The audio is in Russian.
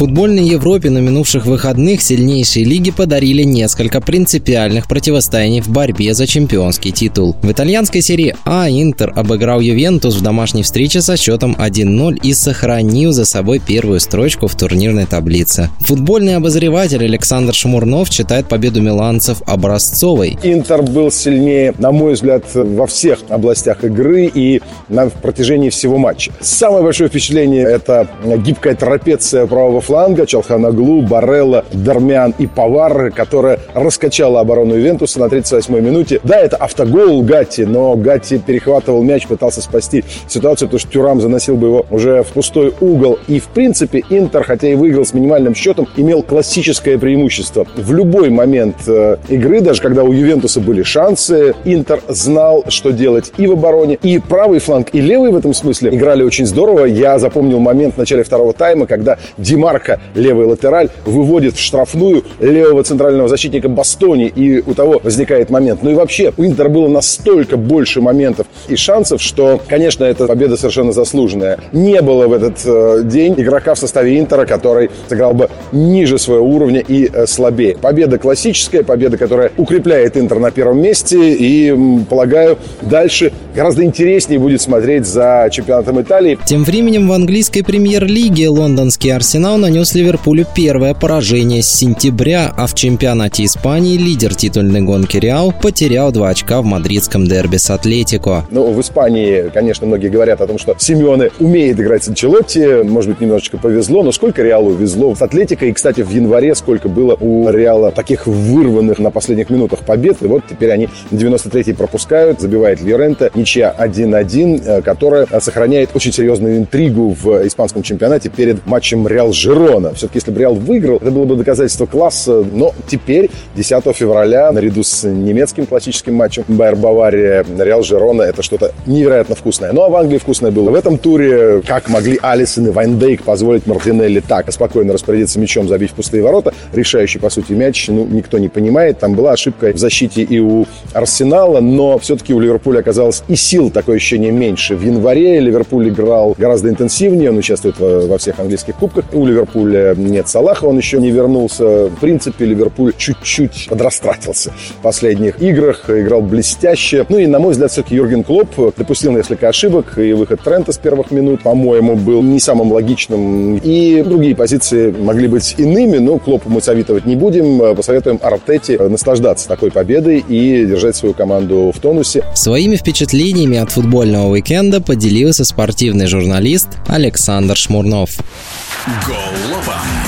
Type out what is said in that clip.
Футбольной Европе на минувших выходных сильнейшие лиги подарили несколько принципиальных противостояний в борьбе за чемпионский титул. В итальянской серии А Интер обыграл Ювентус в домашней встрече со счетом 1-0 и сохранил за собой первую строчку в турнирной таблице. Футбольный обозреватель Александр Шмурнов считает победу миланцев образцовой. Интер был сильнее, на мой взгляд, во всех областях игры и на протяжении всего матча. Самое большое впечатление – это гибкая трапеция правого фланга Чалханаглу, Барелла, Дармян и Повар, которая раскачала оборону Ювентуса на 38-й минуте. Да, это автогол Гатти, но Гатти перехватывал мяч, пытался спасти ситуацию, потому что Тюрам заносил бы его уже в пустой угол. И, в принципе, Интер, хотя и выиграл с минимальным счетом, имел классическое преимущество. В любой момент э, игры, даже когда у Ювентуса были шансы, Интер знал, что делать и в обороне, и правый фланг, и левый в этом смысле играли очень здорово. Я запомнил момент в начале второго тайма, когда Ди Марка, левый латераль, выводит в штрафную левого центрального защитника Бастони, и у того возникает момент. Ну и вообще, у Интера было настолько больше моментов и шансов, что, конечно, эта победа совершенно заслуженная. Не было в этот э, день игрока в составе Интера, который сыграл бы ниже своего уровня и э, слабее. Победа классическая, победа, которая укрепляет Интер на первом месте, и, полагаю, дальше гораздо интереснее будет смотреть за чемпионатом Италии. Тем временем в английской премьер-лиге лондонский Арсенал нанес Ливерпулю первое поражение с сентября, а в чемпионате Испании лидер титульной гонки Реал потерял два очка в мадридском дерби с Атлетико. Ну, в Испании, конечно, многие говорят о том, что Симеоне умеет играть с Анчелотти, может быть, немножечко повезло, но сколько Реалу везло с Атлетико, и, кстати, в январе сколько было у Реала таких вырванных на последних минутах побед, и вот теперь они 93-й пропускают, забивает Льоренто, ничья 1-1, э, которая сохраняет очень серьезную интригу в испанском чемпионате перед матчем Реал Жирона. Все-таки, если бы Реал выиграл, это было бы доказательство класса. Но теперь, 10 февраля, наряду с немецким классическим матчем Байер Бавария, Реал Жирона, это что-то невероятно вкусное. Ну, а в Англии вкусное было. В этом туре, как могли Алисон и Вайндейк позволить Мартинелли так спокойно распорядиться мячом, забить в пустые ворота, решающий, по сути, мяч, ну, никто не понимает. Там была ошибка в защите и у Арсенала, но все-таки у Ливерпуля оказалось и сил, такое ощущение, меньше. В январе Ливерпуль играл гораздо интенсивнее, он участвует во всех английских кубках. У Ливерпуля нет Салаха, он еще не вернулся. В принципе, Ливерпуль чуть-чуть подрастратился в последних играх, играл блестяще. Ну и, на мой взгляд, все-таки Юрген Клоп допустил несколько ошибок, и выход Трента с первых минут, по-моему, был не самым логичным. И другие позиции могли быть иными, но Клопу мы советовать не будем. Посоветуем Артете наслаждаться такой победой и держать свою команду в тонусе. Своими впечатлениями от футбольного уикенда поделился спортивный журналист Александр Шмурнов. Голова.